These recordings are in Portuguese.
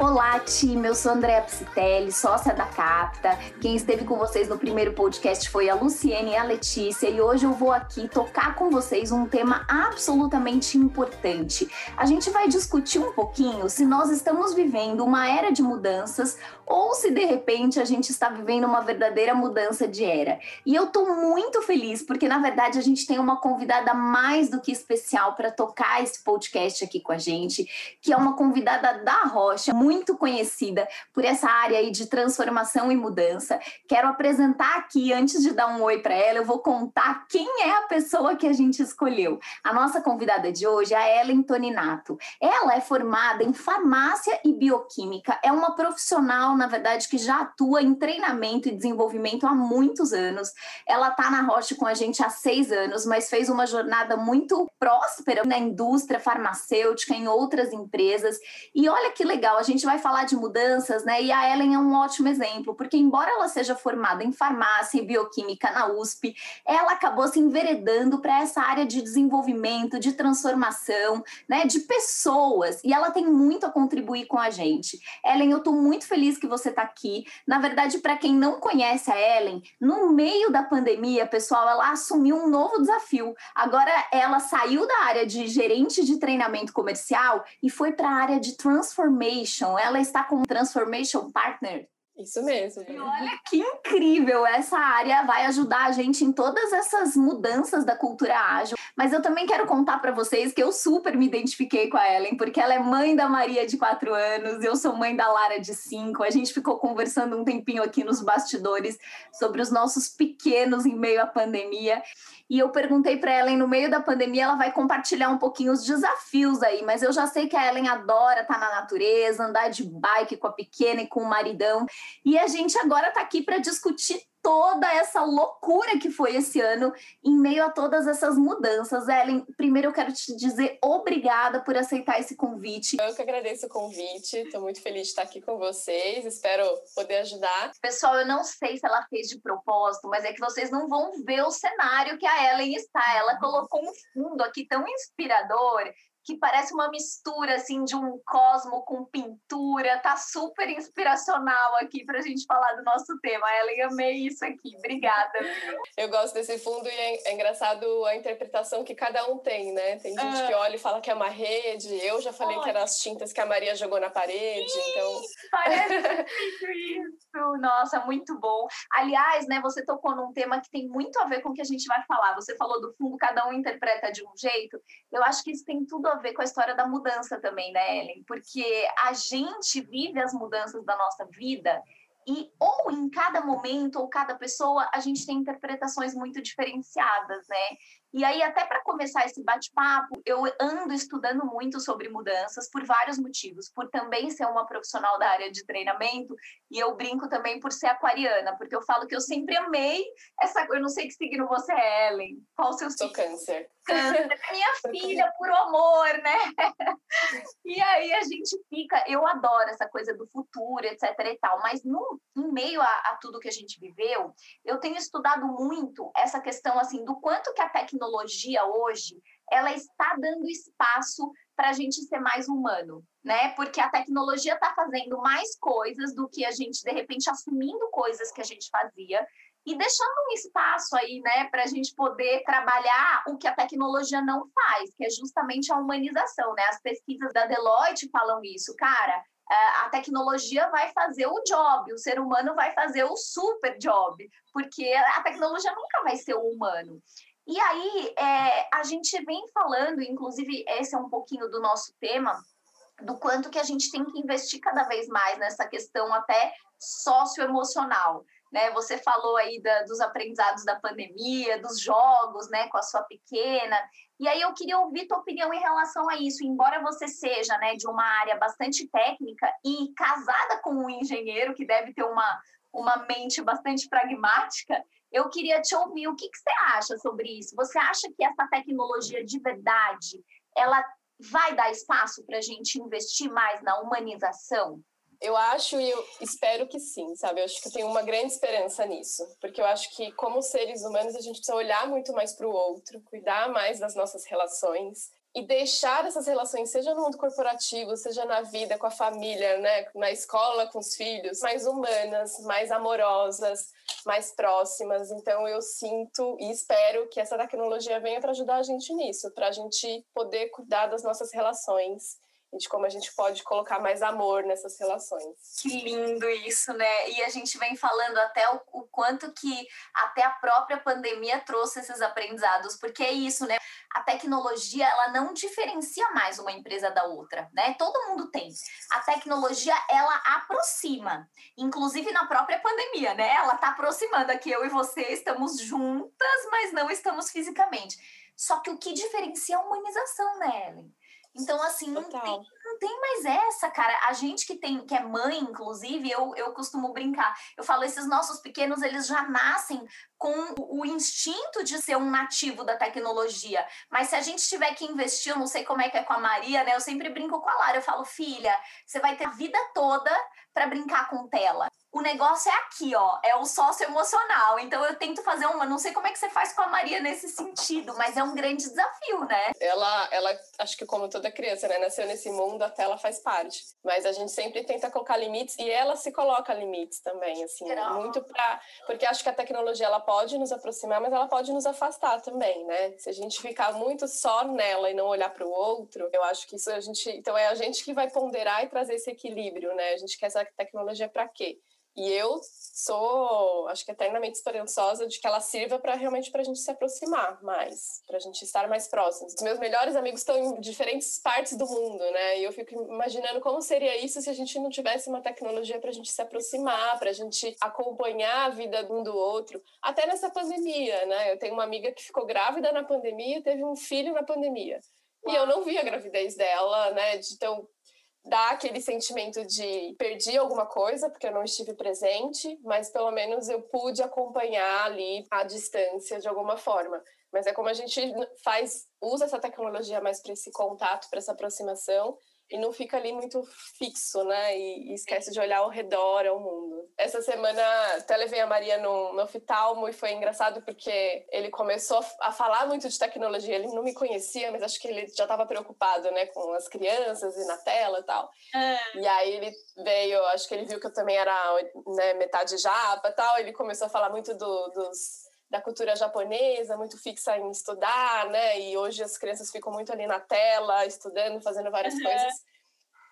Olá, time. Eu sou Andréa Psitelli, sócia da Capta. Quem esteve com vocês no primeiro podcast foi a Luciene e a Letícia. E hoje eu vou aqui tocar com vocês um tema absolutamente importante. A gente vai discutir um pouquinho se nós estamos vivendo uma era de mudanças ou se de repente a gente está vivendo uma verdadeira mudança de era. E eu tô muito feliz porque, na verdade, a gente tem uma convidada mais do que especial para tocar esse podcast aqui com a gente, que é uma convidada da Rocha, muito muito conhecida por essa área aí de transformação e mudança. Quero apresentar aqui, antes de dar um oi para ela, eu vou contar quem é a pessoa que a gente escolheu. A nossa convidada de hoje é a Ellen Toninato. Ela é formada em farmácia e bioquímica, é uma profissional, na verdade, que já atua em treinamento e desenvolvimento há muitos anos. Ela está na Rocha com a gente há seis anos, mas fez uma jornada muito próspera na indústria farmacêutica, em outras empresas. E olha que legal, a gente vai falar de mudanças, né? E a Ellen é um ótimo exemplo, porque embora ela seja formada em farmácia e bioquímica na USP, ela acabou se enveredando para essa área de desenvolvimento, de transformação, né? De pessoas. E ela tem muito a contribuir com a gente. Ellen, eu estou muito feliz que você está aqui. Na verdade, para quem não conhece a Ellen, no meio da pandemia, pessoal, ela assumiu um novo desafio. Agora ela saiu da área de gerente de treinamento comercial e foi para a área de transformation ela está com Transformation Partner. Isso mesmo. E olha que incrível! Essa área vai ajudar a gente em todas essas mudanças da cultura ágil. Mas eu também quero contar para vocês que eu super me identifiquei com a Ellen, porque ela é mãe da Maria de quatro anos, eu sou mãe da Lara de cinco. A gente ficou conversando um tempinho aqui nos bastidores sobre os nossos pequenos em meio à pandemia. E eu perguntei para Ellen, no meio da pandemia, ela vai compartilhar um pouquinho os desafios aí, mas eu já sei que a Ellen adora estar tá na natureza, andar de bike com a pequena e com o maridão. E a gente agora está aqui para discutir toda essa loucura que foi esse ano em meio a todas essas mudanças. Ellen, primeiro eu quero te dizer obrigada por aceitar esse convite. Eu que agradeço o convite, estou muito feliz de estar aqui com vocês, espero poder ajudar. Pessoal, eu não sei se ela fez de propósito, mas é que vocês não vão ver o cenário que a Ellen está. Ela colocou um fundo aqui tão inspirador que parece uma mistura assim de um cosmo com pintura. Tá super inspiracional aqui para a gente falar do nosso tema. Ellen, amei isso aqui. Obrigada. Eu gosto desse fundo e é, é, engraçado a interpretação que cada um tem, né? Tem gente ah. que olha e fala que é uma rede. Eu já falei Olha. que eram as tintas que a Maria jogou na parede. Sim, então parece isso. Nossa, muito bom. Aliás, né? Você tocou num tema que tem muito a ver com o que a gente vai falar. Você falou do fundo, cada um interpreta de um jeito. Eu acho que isso tem tudo a ver com a história da mudança também, né, Ellen? Porque a gente vive as mudanças da nossa vida e ou em cada momento ou cada pessoa a gente tem interpretações muito diferenciadas, né? E aí, até para começar esse bate-papo, eu ando estudando muito sobre mudanças por vários motivos. Por também ser uma profissional da área de treinamento, e eu brinco também por ser aquariana, porque eu falo que eu sempre amei essa. Eu não sei que signo você é, Ellen. Qual o seu signo? Sou câncer. Câncer. Minha filha, por amor, né? e aí a gente fica. Eu adoro essa coisa do futuro, etc e tal, mas no, em meio a, a tudo que a gente viveu, eu tenho estudado muito essa questão assim do quanto que a tecnologia tecnologia hoje, ela está dando espaço para a gente ser mais humano, né? Porque a tecnologia está fazendo mais coisas do que a gente, de repente, assumindo coisas que a gente fazia e deixando um espaço aí, né, para a gente poder trabalhar o que a tecnologia não faz, que é justamente a humanização, né? As pesquisas da Deloitte falam isso, cara. A tecnologia vai fazer o job, o ser humano vai fazer o super job, porque a tecnologia nunca vai ser o humano. E aí, é, a gente vem falando, inclusive, esse é um pouquinho do nosso tema, do quanto que a gente tem que investir cada vez mais nessa questão até socioemocional. Né? Você falou aí da, dos aprendizados da pandemia, dos jogos, né, com a sua pequena. E aí eu queria ouvir tua opinião em relação a isso. Embora você seja, né, de uma área bastante técnica e casada com um engenheiro que deve ter uma uma mente bastante pragmática, eu queria te ouvir o que, que você acha sobre isso. Você acha que essa tecnologia de verdade ela vai dar espaço para a gente investir mais na humanização? Eu acho e eu espero que sim, sabe? Eu acho que eu tenho uma grande esperança nisso, porque eu acho que como seres humanos a gente precisa olhar muito mais para o outro, cuidar mais das nossas relações e deixar essas relações, seja no mundo corporativo, seja na vida com a família, né, na escola com os filhos, mais humanas, mais amorosas, mais próximas. Então eu sinto e espero que essa tecnologia venha para ajudar a gente nisso, para a gente poder cuidar das nossas relações e de como a gente pode colocar mais amor nessas relações. Que lindo isso, né? E a gente vem falando até o, o, quanto que até a própria pandemia trouxe esses aprendizados, porque é isso, né? A tecnologia, ela não diferencia mais uma empresa da outra, né? Todo mundo tem. A tecnologia, ela aproxima, inclusive na própria pandemia, né? Ela tá aproximando aqui eu e você estamos juntas, mas não estamos fisicamente. Só que o que diferencia é a humanização, né, Ellen? Então, assim, não tem, não tem, mais essa, cara. A gente que tem, que é mãe, inclusive, eu, eu costumo brincar. Eu falo, esses nossos pequenos, eles já nascem com o instinto de ser um nativo da tecnologia. Mas se a gente tiver que investir, eu não sei como é que é com a Maria, né? Eu sempre brinco com a Lara. Eu falo, filha, você vai ter a vida toda para brincar com tela o negócio é aqui, ó, é o sócio emocional. Então eu tento fazer uma, não sei como é que você faz com a Maria nesse sentido, mas é um grande desafio, né? Ela, ela acho que como toda criança, né, nasceu nesse mundo, até ela faz parte. Mas a gente sempre tenta colocar limites e ela se coloca limites também, assim, muito para porque acho que a tecnologia ela pode nos aproximar, mas ela pode nos afastar também, né? Se a gente ficar muito só nela e não olhar para o outro, eu acho que isso a gente, então é a gente que vai ponderar e trazer esse equilíbrio, né? A gente quer essa tecnologia para quê? E eu sou, acho que eternamente esperançosa de que ela sirva para realmente para a gente se aproximar mais, para a gente estar mais próximos. Os meus melhores amigos estão em diferentes partes do mundo, né? E eu fico imaginando como seria isso se a gente não tivesse uma tecnologia para a gente se aproximar, para a gente acompanhar a vida um do outro, até nessa pandemia, né? Eu tenho uma amiga que ficou grávida na pandemia e teve um filho na pandemia. E eu não vi a gravidez dela, né? De tão dá aquele sentimento de perdi alguma coisa porque eu não estive presente, mas pelo menos eu pude acompanhar ali à distância de alguma forma. Mas é como a gente faz, usa essa tecnologia mais para esse contato, para essa aproximação, e não fica ali muito fixo, né? E, e, esquece de olhar ao redor, ao mundo. Essa semana até levei a Maria no, no oftalmo e foi engraçado porque ele começou a falar muito de tecnologia. Ele não me conhecia, mas acho que ele já estava preocupado, né, com as crianças e na tela e tal. É. E aí ele veio, acho que ele viu que eu também era né, metade japa e tal. Ele começou a falar muito do, dos da cultura japonesa, muito fixa em estudar, né? E hoje as crianças ficam muito ali na tela, estudando, fazendo várias uhum. coisas.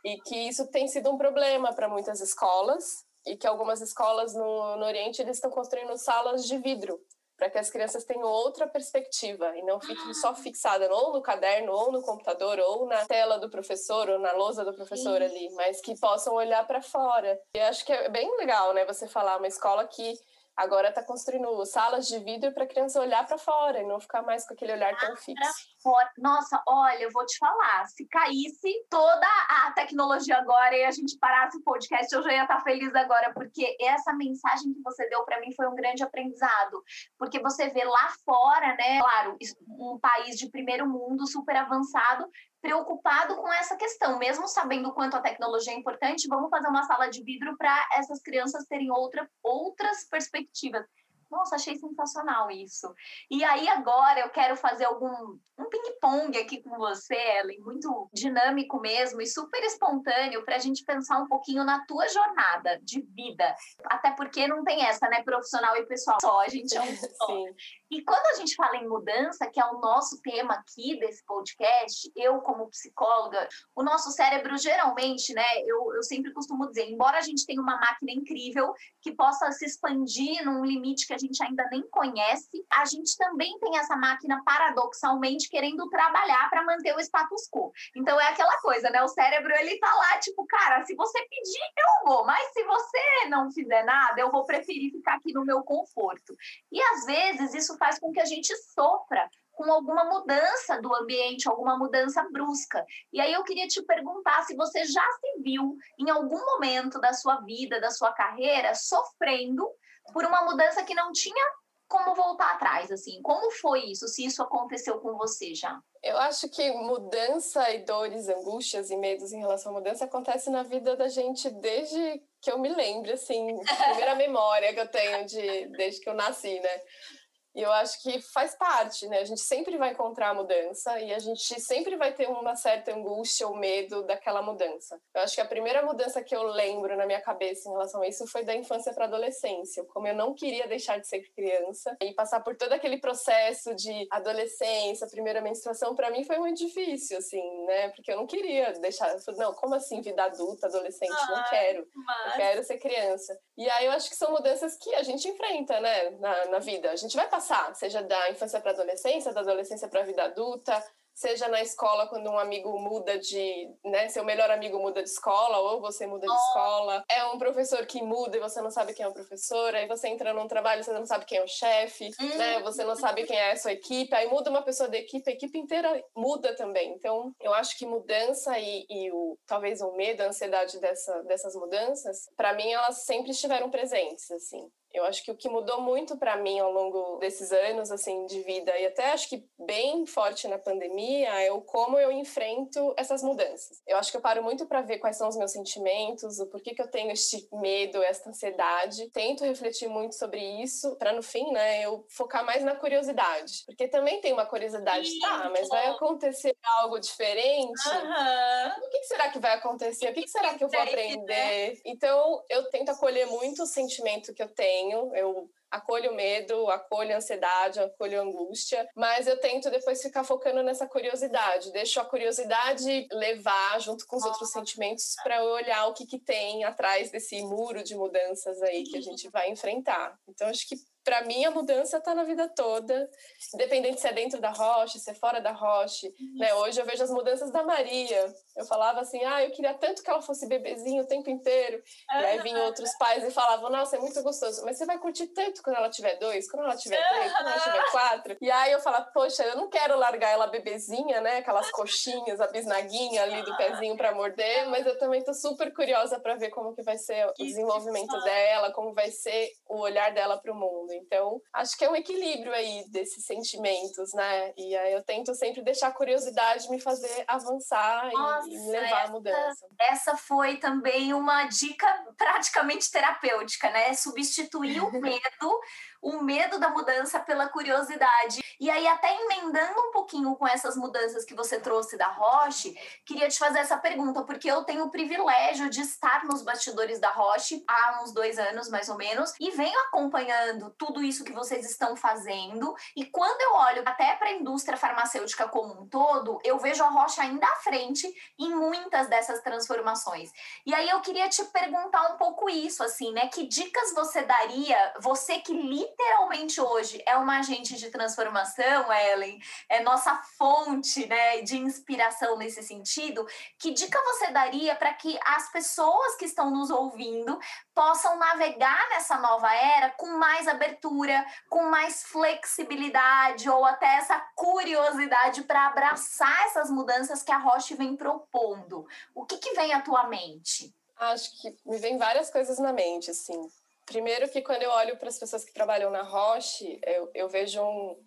E que isso tem sido um problema para muitas escolas, e que algumas escolas no, no Oriente eles estão construindo salas de vidro, para que as crianças tenham outra perspectiva e não fiquem só fixadas ou no caderno, ou no computador, ou na tela do professor, ou na lousa do professor Sim. ali, mas que possam olhar para fora. E acho que é bem legal, né, você falar uma escola que agora está construindo salas de vidro para a criança olhar para fora e não ficar mais com aquele olhar tão fixo. Nossa, olha, eu vou te falar, se caísse toda a tecnologia agora e a gente parasse o podcast, eu já ia estar feliz agora, porque essa mensagem que você deu para mim foi um grande aprendizado, porque você vê lá fora, né, claro, um país de primeiro mundo super avançado, preocupado com essa questão, mesmo sabendo o quanto a tecnologia é importante, vamos fazer uma sala de vidro para essas crianças terem outra, outras perspectivas. Nossa, achei sensacional isso. E aí agora eu quero fazer algum um ping-pong aqui com você, Ellen, muito dinâmico mesmo e super espontâneo para a gente pensar um pouquinho na tua jornada de vida. Até porque não tem essa, né, profissional e pessoal só, a gente é um só. E quando a gente fala em mudança, que é o nosso tema aqui desse podcast, eu como psicóloga, o nosso cérebro geralmente, né, eu, eu sempre costumo dizer, embora a gente tenha uma máquina incrível que possa se expandir num limite que a gente ainda nem conhece, a gente também tem essa máquina paradoxalmente querendo trabalhar para manter o status quo. Então é aquela coisa, né? O cérebro ele tá lá tipo, cara, se você pedir, eu vou, mas se você não fizer nada, eu vou preferir ficar aqui no meu conforto. E às vezes isso faz com que a gente sofra com alguma mudança do ambiente, alguma mudança brusca. E aí eu queria te perguntar se você já se viu em algum momento da sua vida, da sua carreira, sofrendo por uma mudança que não tinha como voltar atrás, assim. Como foi isso? Se isso aconteceu com você já? Eu acho que mudança e dores, angústias e medos em relação à mudança acontece na vida da gente desde que eu me lembro, assim, primeira memória que eu tenho de desde que eu nasci, né? E eu acho que faz parte, né? A gente sempre vai encontrar a mudança e a gente sempre vai ter uma certa angústia ou medo daquela mudança. Eu acho que a primeira mudança que eu lembro na minha cabeça em relação a isso foi da infância para adolescência, como eu não queria deixar de ser criança e passar por todo aquele processo de adolescência, primeira menstruação, para mim foi muito difícil, assim, né? Porque eu não queria deixar, eu falei, não, como assim vida adulta, adolescente? Ai, não quero. Mas... Eu quero ser criança. E aí eu acho que são mudanças que a gente enfrenta, né, na, na vida. A gente vai passar, seja da infância para adolescência, da adolescência para a vida adulta, seja na escola quando um amigo muda de, né, seu melhor amigo muda de escola ou você muda de oh. escola, é um professor que muda e você não sabe quem é o professor, aí você entra num trabalho e você não sabe quem é o chefe, uhum. né, você não sabe quem é a sua equipe, aí muda uma pessoa da equipe, a equipe inteira muda também. Então, eu acho que mudança e, e o talvez o medo, a ansiedade dessa, dessas mudanças, para mim elas sempre estiveram presentes, assim. Eu acho que o que mudou muito para mim ao longo desses anos assim de vida e até acho que bem forte na pandemia é o como eu enfrento essas mudanças. Eu acho que eu paro muito para ver quais são os meus sentimentos, o porquê que eu tenho este medo, esta ansiedade. Tento refletir muito sobre isso para no fim, né, eu focar mais na curiosidade, porque também tem uma curiosidade, Sim, tá, mas vai acontecer algo diferente. Uhum. O que será que vai acontecer? O que será que eu vou né? aprender? Então eu tento acolher muito o sentimento que eu tenho tenho, eu acolho o medo, acolho a ansiedade, acolho a angústia, mas eu tento depois ficar focando nessa curiosidade, deixo a curiosidade levar junto com os outros sentimentos para eu olhar o que, que tem atrás desse muro de mudanças aí que a gente vai enfrentar. Então acho que para mim a mudança está na vida toda, independente se é dentro da rocha, se é fora da rocha. Né? Hoje eu vejo as mudanças da Maria. Eu falava assim, ah, eu queria tanto que ela fosse bebezinho o tempo inteiro. E aí vinham outros pais e falavam, nossa, é muito gostoso, mas você vai curtir tanto quando ela tiver dois, quando ela tiver três, quando ela tiver quatro. E aí eu falava, poxa, eu não quero largar ela bebezinha, né? Aquelas coxinhas, a bisnaguinha ali do pezinho para morder, mas eu também tô super curiosa para ver como que vai ser o desenvolvimento dela, como vai ser o olhar dela para o mundo. Então, acho que é um equilíbrio aí desses sentimentos, né? E aí eu tento sempre deixar a curiosidade me fazer avançar Nossa, e, levar essa, a mudança. Essa foi também uma dica praticamente terapêutica, né? Substituir o medo o medo da mudança pela curiosidade. E aí, até emendando um pouquinho com essas mudanças que você trouxe da Roche, queria te fazer essa pergunta, porque eu tenho o privilégio de estar nos bastidores da Roche há uns dois anos, mais ou menos, e venho acompanhando tudo isso que vocês estão fazendo. E quando eu olho até para a indústria farmacêutica como um todo, eu vejo a Roche ainda à frente em muitas dessas transformações. E aí eu queria te perguntar um pouco isso, assim, né? Que dicas você daria, você que lida literalmente hoje é uma agente de transformação, Ellen, é nossa fonte né, de inspiração nesse sentido. Que dica você daria para que as pessoas que estão nos ouvindo possam navegar nessa nova era com mais abertura, com mais flexibilidade ou até essa curiosidade para abraçar essas mudanças que a Roche vem propondo? O que, que vem à tua mente? Acho que me vem várias coisas na mente, assim. Primeiro que quando eu olho para as pessoas que trabalham na Roche, eu, eu vejo um,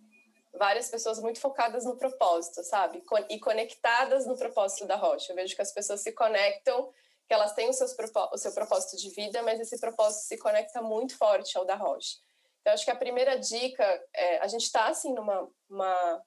várias pessoas muito focadas no propósito, sabe? E conectadas no propósito da Roche. Eu vejo que as pessoas se conectam, que elas têm os seus, o seu propósito de vida, mas esse propósito se conecta muito forte ao da Roche. Então, acho que a primeira dica é, a gente está, assim, numa uma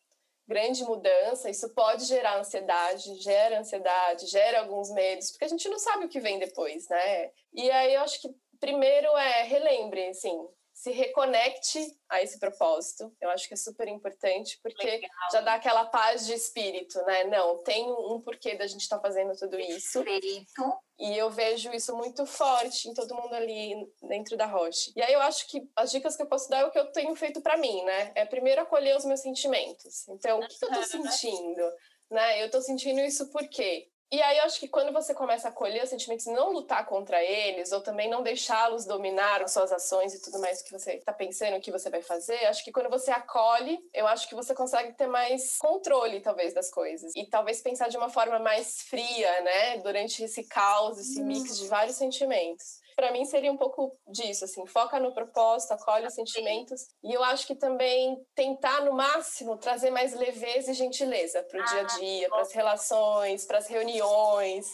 grande mudança, isso pode gerar ansiedade, gera ansiedade, gera alguns medos, porque a gente não sabe o que vem depois, né? E aí eu acho que Primeiro é relembre, assim, se reconecte a esse propósito. Eu acho que é super importante, porque Legal. já dá aquela paz de espírito, né? Não, tem um porquê da gente estar tá fazendo tudo isso. Perfeito. E eu vejo isso muito forte em todo mundo ali dentro da rocha. E aí eu acho que as dicas que eu posso dar é o que eu tenho feito para mim, né? É primeiro acolher os meus sentimentos. Então, o que, que eu tô sentindo? Né? Eu tô sentindo isso por quê? E aí eu acho que quando você começa a acolher os sentimentos e não lutar contra eles, ou também não deixá-los dominar suas ações e tudo mais que você está pensando, o que você vai fazer, acho que quando você acolhe, eu acho que você consegue ter mais controle, talvez, das coisas. E talvez pensar de uma forma mais fria, né? Durante esse caos, esse mix de vários sentimentos para mim seria um pouco disso, assim, foca no propósito, acolhe os sentimentos. E eu acho que também tentar no máximo trazer mais leveza e gentileza para o ah, dia a dia, para as relações, para as reuniões,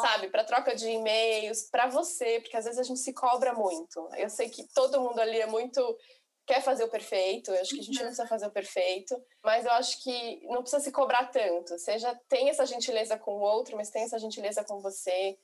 sabe, para troca de e-mails, para você, porque às vezes a gente se cobra muito. Eu sei que todo mundo ali é muito quer fazer o perfeito, eu acho que a gente não precisa fazer o perfeito, mas eu acho que não precisa se cobrar tanto. Seja tem essa gentileza com o outro, mas tem essa gentileza com você.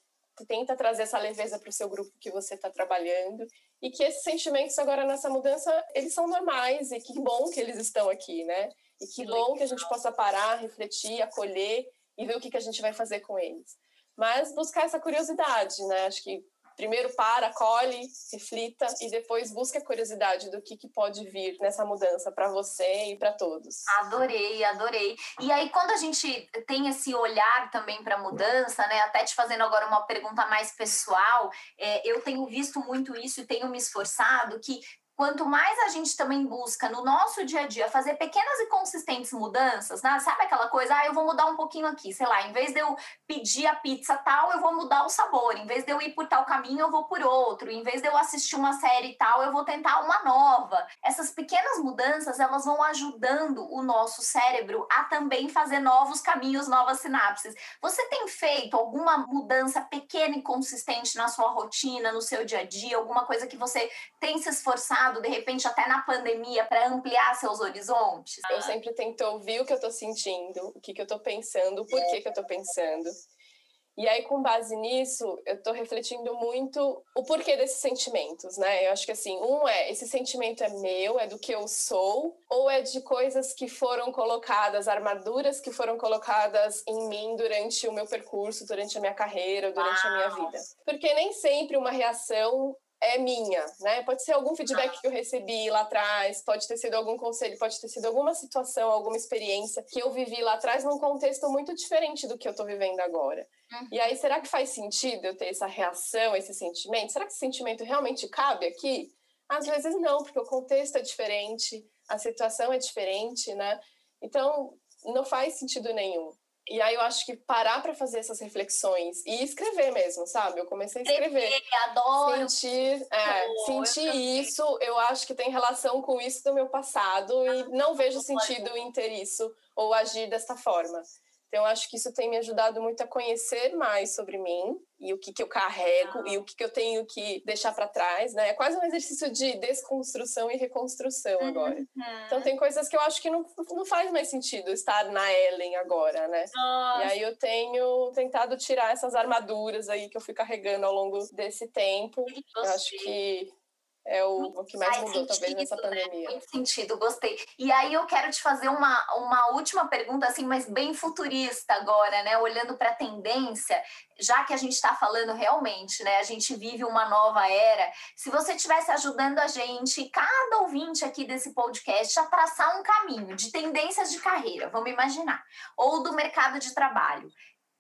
Tenta trazer essa leveza para o seu grupo que você está trabalhando e que esses sentimentos agora nessa mudança eles são normais e que bom que eles estão aqui, né? E que bom que a gente possa parar, refletir, acolher e ver o que, que a gente vai fazer com eles. Mas buscar essa curiosidade, né? Acho que primeiro para, acolhe, reflita e depois busque a curiosidade do que, que pode vir nessa mudança para você e para todos. Adorei, adorei. E aí, quando a gente tem esse olhar também para a mudança, né? Até te fazendo agora uma pergunta mais pessoal, é, eu tenho visto muito isso e tenho me esforçado que quanto mais a gente também busca no nosso dia a dia fazer pequenas e consistentes mudanças, né? sabe aquela coisa, ah, eu vou mudar um pouquinho aqui, sei lá, em vez de eu pedir a pizza tal, eu vou mudar o sabor, em vez de eu ir por tal caminho, eu vou por outro, em vez de eu assistir uma série tal, eu vou tentar uma nova. Essas pequenas mudanças, elas vão ajudando o nosso cérebro a também fazer novos caminhos, novas sinapses. Você tem feito alguma mudança pequena e consistente na sua rotina, no seu dia a dia, alguma coisa que você tem se esforçado de repente, até na pandemia, para ampliar seus horizontes? Eu sempre tento ouvir o que eu estou sentindo, o que, que eu estou pensando, por que, que eu estou pensando. E aí, com base nisso, eu estou refletindo muito o porquê desses sentimentos, né? Eu acho que assim, um é esse sentimento é meu, é do que eu sou, ou é de coisas que foram colocadas, armaduras que foram colocadas em mim durante o meu percurso, durante a minha carreira, durante Uau. a minha vida. Porque nem sempre uma reação é minha, né? Pode ser algum feedback que eu recebi lá atrás, pode ter sido algum conselho, pode ter sido alguma situação, alguma experiência que eu vivi lá atrás num contexto muito diferente do que eu tô vivendo agora. Uhum. E aí, será que faz sentido eu ter essa reação, esse sentimento? Será que esse sentimento realmente cabe aqui? Às vezes não, porque o contexto é diferente, a situação é diferente, né? Então, não faz sentido nenhum. E aí eu acho que parar para fazer essas reflexões e escrever mesmo, sabe? Eu comecei a escrever. escrever adoro. Sentir, é, oh, sentir eu isso, eu acho que tem relação com isso do meu passado e não vejo sentido em ter isso ou agir desta forma. Então, eu acho que isso tem me ajudado muito a conhecer mais sobre mim e o que, que eu carrego ah. e o que, que eu tenho que deixar para trás, né? É quase um exercício de desconstrução e reconstrução uhum. agora. Então, tem coisas que eu acho que não, não faz mais sentido estar na Ellen agora, né? Nossa. E aí eu tenho tentado tirar essas armaduras aí que eu fui carregando ao longo desse tempo. Eu acho que é o, o que mais Faz mudou, sentido, talvez, nessa né? pandemia. Né? sentido, gostei. E aí eu quero te fazer uma, uma última pergunta, assim, mas bem futurista agora, né? Olhando para a tendência, já que a gente está falando realmente, né? A gente vive uma nova era. Se você estivesse ajudando a gente, cada ouvinte aqui desse podcast, a traçar um caminho de tendências de carreira, vamos imaginar, ou do mercado de trabalho.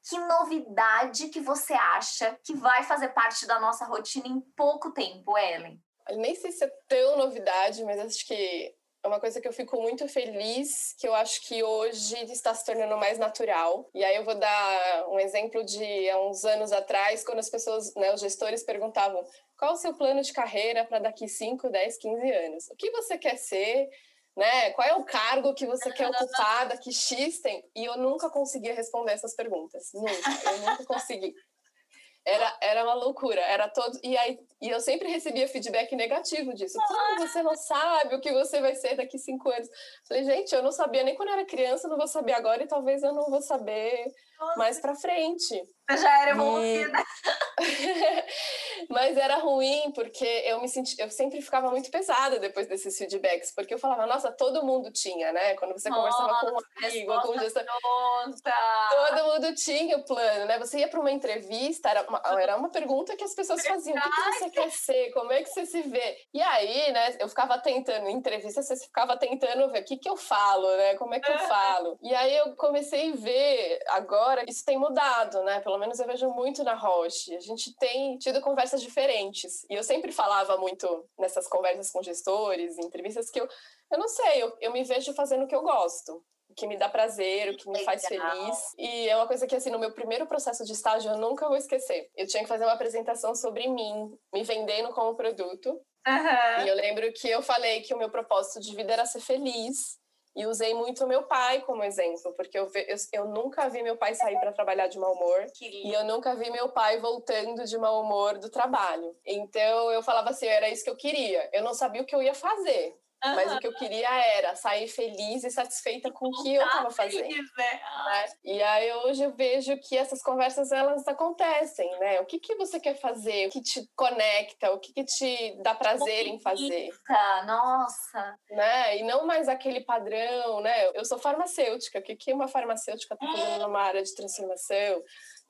Que novidade que você acha que vai fazer parte da nossa rotina em pouco tempo, Ellen? Nem sei se é tão novidade, mas acho que é uma coisa que eu fico muito feliz, que eu acho que hoje está se tornando mais natural. E aí eu vou dar um exemplo de há uns anos atrás, quando as pessoas, né, os gestores perguntavam qual o seu plano de carreira para daqui 5, 10, 15 anos? O que você quer ser? Né? Qual é o cargo que você quer ocupar daqui X tem? E eu nunca conseguia responder essas perguntas. Nunca. Eu nunca consegui. Era, era uma loucura, era todo. E aí e eu sempre recebia feedback negativo disso. Como você não sabe o que você vai ser daqui cinco anos? Falei, gente, eu não sabia nem quando eu era criança, não vou saber agora e talvez eu não vou saber Nossa. mais para frente. Você já era evoluída. Mas era ruim porque eu me senti, eu sempre ficava muito pesada depois desses feedbacks, porque eu falava, nossa, todo mundo tinha, né? Quando você nossa, conversava com um amigo, com um gestor, todo mundo tinha o plano, né? Você ia para uma entrevista, era uma, era uma pergunta que as pessoas faziam, o que, que você quer ser? Como é que você se vê? E aí, né, eu ficava tentando, em entrevista, você ficava tentando ver o que que eu falo, né? Como é que eu falo? E aí eu comecei a ver, agora, isso tem mudado, né? Pelo menos eu vejo muito na Roche. A gente tem tido conversas diferentes. E eu sempre falava muito nessas conversas com gestores, em entrevistas, que eu, eu não sei, eu, eu me vejo fazendo o que eu gosto o que me dá prazer, o que me faz feliz. E é uma coisa que, assim, no meu primeiro processo de estágio eu nunca vou esquecer. Eu tinha que fazer uma apresentação sobre mim, me vendendo como produto. Uhum. E eu lembro que eu falei que o meu propósito de vida era ser feliz. E usei muito meu pai como exemplo, porque eu, eu, eu nunca vi meu pai sair para trabalhar de mau humor. E eu nunca vi meu pai voltando de mau humor do trabalho. Então eu falava assim, era isso que eu queria. Eu não sabia o que eu ia fazer, Uhum. Mas o que eu queria era sair feliz e satisfeita com o que eu estava fazendo. Feliz, né? né? E aí hoje eu vejo que essas conversas elas acontecem, né? O que, que você quer fazer? O que te conecta? O que, que te dá prazer em fazer? Nossa! Né? E não mais aquele padrão, né? Eu sou farmacêutica. O que, que uma farmacêutica está fazendo numa área de transformação?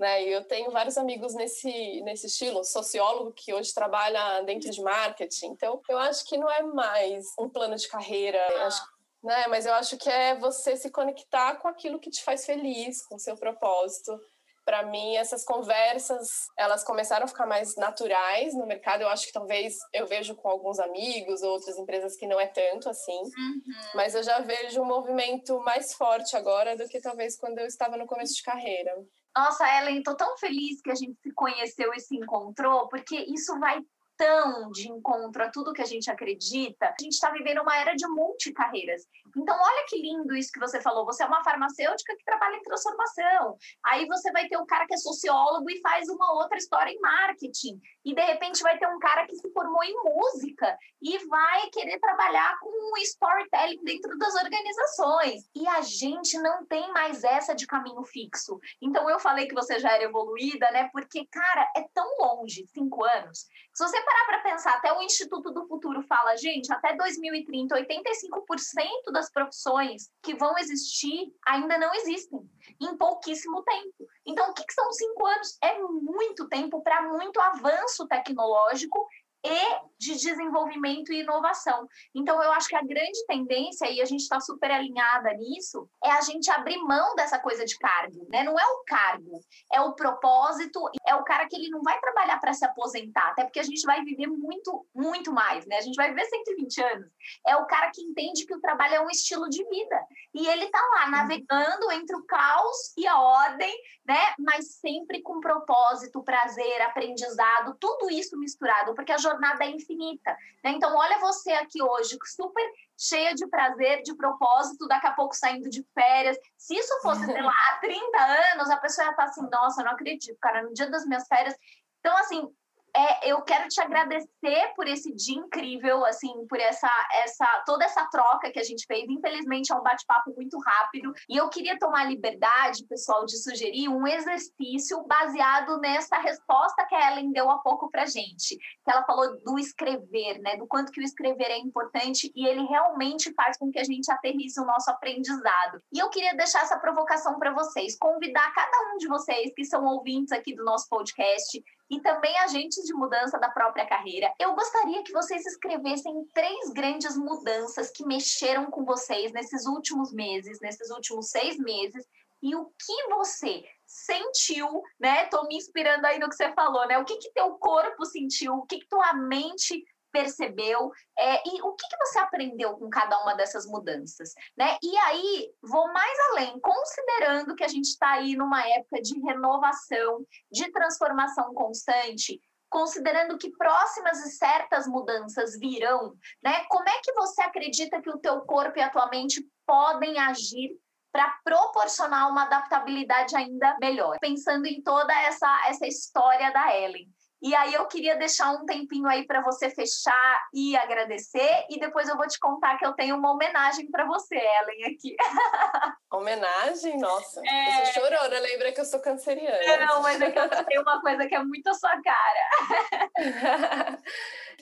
Né? E eu tenho vários amigos nesse, nesse estilo, sociólogo que hoje trabalha dentro de marketing. Então, eu acho que não é mais um plano de carreira. Ah. Acho, né? Mas eu acho que é você se conectar com aquilo que te faz feliz, com o seu propósito para mim essas conversas elas começaram a ficar mais naturais no mercado eu acho que talvez eu vejo com alguns amigos outras empresas que não é tanto assim uhum. mas eu já vejo um movimento mais forte agora do que talvez quando eu estava no começo de carreira nossa, Ellen, estou tão feliz que a gente se conheceu e se encontrou, porque isso vai tão de encontro a tudo que a gente acredita, a gente está vivendo uma era de multicarreiras. Então, olha que lindo isso que você falou. Você é uma farmacêutica que trabalha em transformação. Aí você vai ter um cara que é sociólogo e faz uma outra história em marketing. E de repente vai ter um cara que se formou em música e vai querer trabalhar com storytelling dentro das organizações. E a gente não tem mais essa de caminho fixo. Então eu falei que você já era evoluída, né? Porque, cara, é tão longe, cinco anos. Se você parar para pensar, até o Instituto do Futuro fala, gente, até 2030, 85% das profissões que vão existir ainda não existem, em pouquíssimo tempo. Então, o que, que são cinco anos? É muito tempo para muito avanço tecnológico e de desenvolvimento e inovação. Então, eu acho que a grande tendência, e a gente está super alinhada nisso, é a gente abrir mão dessa coisa de cargo. Né? Não é o cargo, é o propósito, é o cara que ele não vai trabalhar para se aposentar, até porque a gente vai viver muito, muito mais, né? A gente vai viver 120 anos. É o cara que entende que o trabalho é um estilo de vida. E ele está lá navegando entre o caos e a ordem, né? Mas sempre com propósito, prazer, aprendizado, tudo isso misturado, porque a jornada é infinita. Né? Então, olha você aqui hoje, super cheia de prazer, de propósito, daqui a pouco saindo de férias. Se isso fosse, sei lá, há 30 anos, a pessoa ia estar assim, nossa, eu não acredito, cara, no dia das minhas férias. Então, assim, é, eu quero te agradecer por esse dia incrível, assim, por essa, essa toda essa troca que a gente fez. Infelizmente é um bate-papo muito rápido e eu queria tomar liberdade, pessoal, de sugerir um exercício baseado nessa resposta que a Ellen deu há pouco para gente, que ela falou do escrever, né, do quanto que o escrever é importante e ele realmente faz com que a gente aterrisse o nosso aprendizado. E eu queria deixar essa provocação para vocês, convidar cada um de vocês que são ouvintes aqui do nosso podcast e também agentes de mudança da própria carreira. Eu gostaria que vocês escrevessem três grandes mudanças que mexeram com vocês nesses últimos meses, nesses últimos seis meses, e o que você sentiu, né? Tô me inspirando aí no que você falou, né? O que que teu corpo sentiu, o que que tua mente percebeu é, e o que, que você aprendeu com cada uma dessas mudanças, né? E aí vou mais além, considerando que a gente está aí numa época de renovação, de transformação constante, considerando que próximas e certas mudanças virão, né? Como é que você acredita que o teu corpo e a tua mente podem agir para proporcionar uma adaptabilidade ainda melhor? Pensando em toda essa essa história da Ellen. E aí eu queria deixar um tempinho aí para você fechar e agradecer e depois eu vou te contar que eu tenho uma homenagem para você, Ellen, aqui. Homenagem? Nossa, é... eu sou chorona, lembra que eu sou canceriana. Não, mas é que eu tenho uma coisa que é muito a sua cara.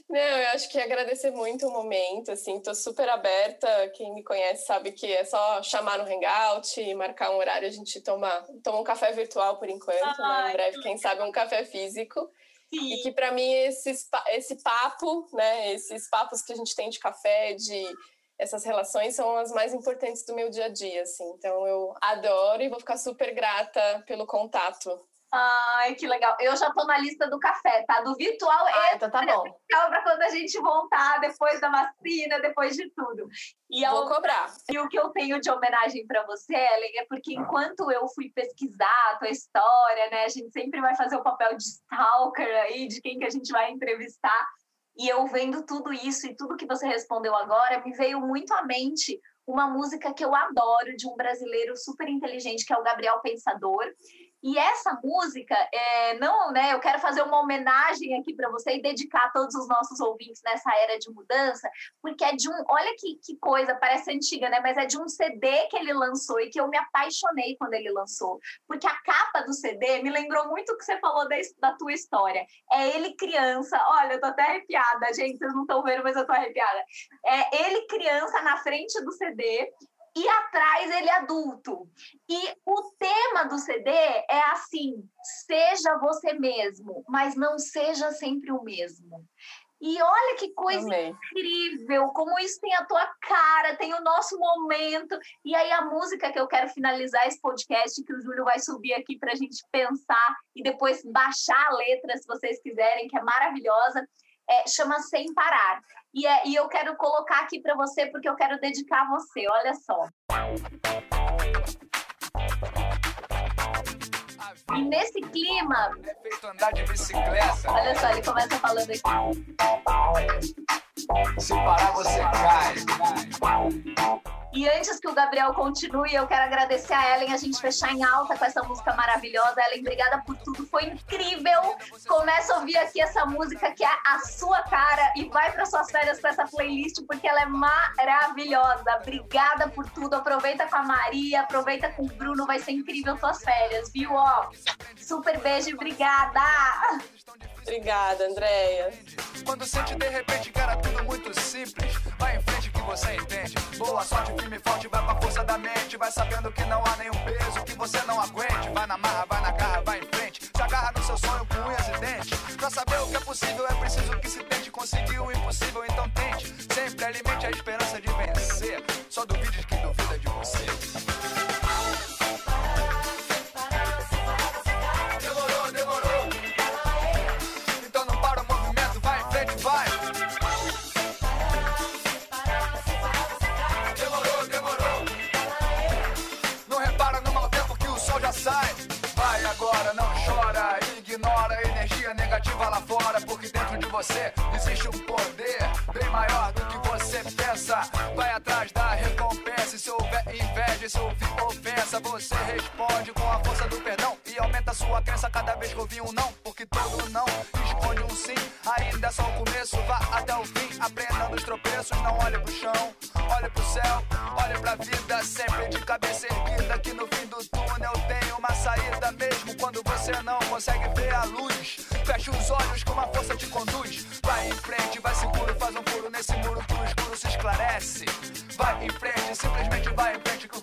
Não, eu acho que agradecer muito o momento, assim, tô super aberta, quem me conhece sabe que é só chamar no Hangout, marcar um horário, a gente toma, toma um café virtual por enquanto, Ai, né? em breve, quem sabe um café físico. Sim. E que para mim esse, esse papo, né, esses papos que a gente tem de café, de essas relações são as mais importantes do meu dia a dia, assim. Então eu adoro e vou ficar super grata pelo contato. Ai, que legal. Eu já tô na lista do café, tá? Do virtual ah, então tá bom. para quando a gente voltar depois da vacina, depois de tudo. E Vou cobrar. E o que eu tenho de homenagem para você, Ellen, é porque enquanto eu fui pesquisar a tua história, né? A gente sempre vai fazer o papel de stalker aí, de quem que a gente vai entrevistar. E eu vendo tudo isso e tudo que você respondeu agora, me veio muito à mente uma música que eu adoro de um brasileiro super inteligente, que é o Gabriel Pensador E essa música, é, não, né? Eu quero fazer uma homenagem aqui para você e dedicar a todos os nossos ouvintes nessa era de mudança, porque é de um, olha que, que coisa, parece antiga, né? Mas é de um CD que ele lançou e que eu me apaixonei quando ele lançou, porque a capa do CD me lembrou muito o que você falou da, da tua história. É ele criança, olha, eu tô até arrepiada, gente, vocês não estão vendo, mas eu tô arrepiada. É ele criança na frente do CD e atrás ele é adulto. E o tema do CD é assim: seja você mesmo, mas não seja sempre o mesmo. E olha que coisa Amém. incrível, como isso tem a tua cara, tem o nosso momento. E aí a música que eu quero finalizar esse podcast, que o Júlio vai subir aqui para a gente pensar e depois baixar a letra, se vocês quiserem, que é maravilhosa, é, chama Sem Parar. E, é, e eu quero colocar aqui para você, porque eu quero dedicar a você, olha só. E nesse clima. É feito andar de bicicleta. Olha só, ele começa falando aqui. Se parar, você cai. E antes que o Gabriel continue, eu quero agradecer a Ellen, a gente fechar em alta com essa música maravilhosa. Ellen, obrigada por tudo, foi incrível. Começa a ouvir aqui essa música que é a sua cara e vai para suas férias com essa playlist porque ela é maravilhosa. Obrigada por tudo. Aproveita com a Maria, aproveita com o Bruno, vai ser incrível suas férias, viu? Ó, super beijo obrigada. Obrigada, Andréia. Quando sente de repente que era tudo muito simples, vai em frente que você entende. Boa sorte, firme e forte, vai pra força da mente. Vai sabendo que não há nenhum peso que você não aguente. Vai na marra, vai na garra, vai em frente. Se agarra no seu sonho com unhas e dentes. Pra saber o que é possível, é preciso que se tente. Conseguir o impossível, então tente. Sempre alimente a esperança de vencer. Só duvide de quem duvida de você. Você existe um poder bem maior do que você pensa. Vai atrás da recompensa. E se houver inveja, se ouvir ofensa, você responde com a força do perdão e aumenta sua crença cada vez que ouvir um não, porque todo não responde um sim. Ainda é só o começo, vá até o fim, aprendendo os tropeços. Não olhe pro chão, olhe pro céu, olhe pra vida, sempre de cabeça erguida. Que no fim do túnel tem uma saída, mesmo quando você não consegue ver a luz. Feche os olhos que uma força te conduz. Vai em frente, vai seguro, faz um furo nesse muro que o escuro se esclarece. Vai em frente, simplesmente vai em frente, que o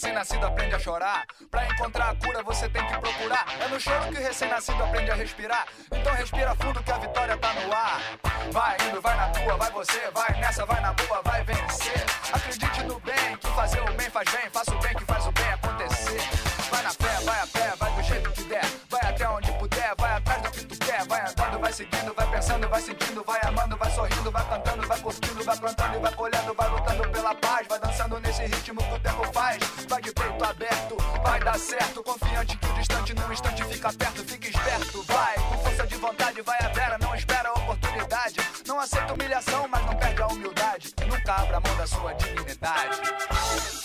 recém-nascido aprende a chorar. Pra encontrar a cura, você tem que procurar. É no choro que o recém-nascido aprende a respirar. Então respira fundo que a vitória tá no ar. Vai indo, vai na tua, vai você, vai nessa, vai na boa, vai vencer. Acredite no bem, que fazer o bem faz bem, faça o bem que faz o bem acontecer. Vai na fé, vai a pé, vai do jeito que der, vai até onde puder, vai atrás do que tu quer, vai andando, vai seguindo, vai pensando, vai sentindo, vai amando, vai sorrindo, vai cantando, vai curtindo, vai plantando e vai colhendo, vai lutando pela paz, vai dançando nesse ritmo que dar certo. Confiante que o distante num instante fica perto, fica esperto, vai. Com força de vontade, vai a vera, não espera a oportunidade. Não aceita humilhação, mas não perde a humildade. Nunca abra mão da sua dignidade.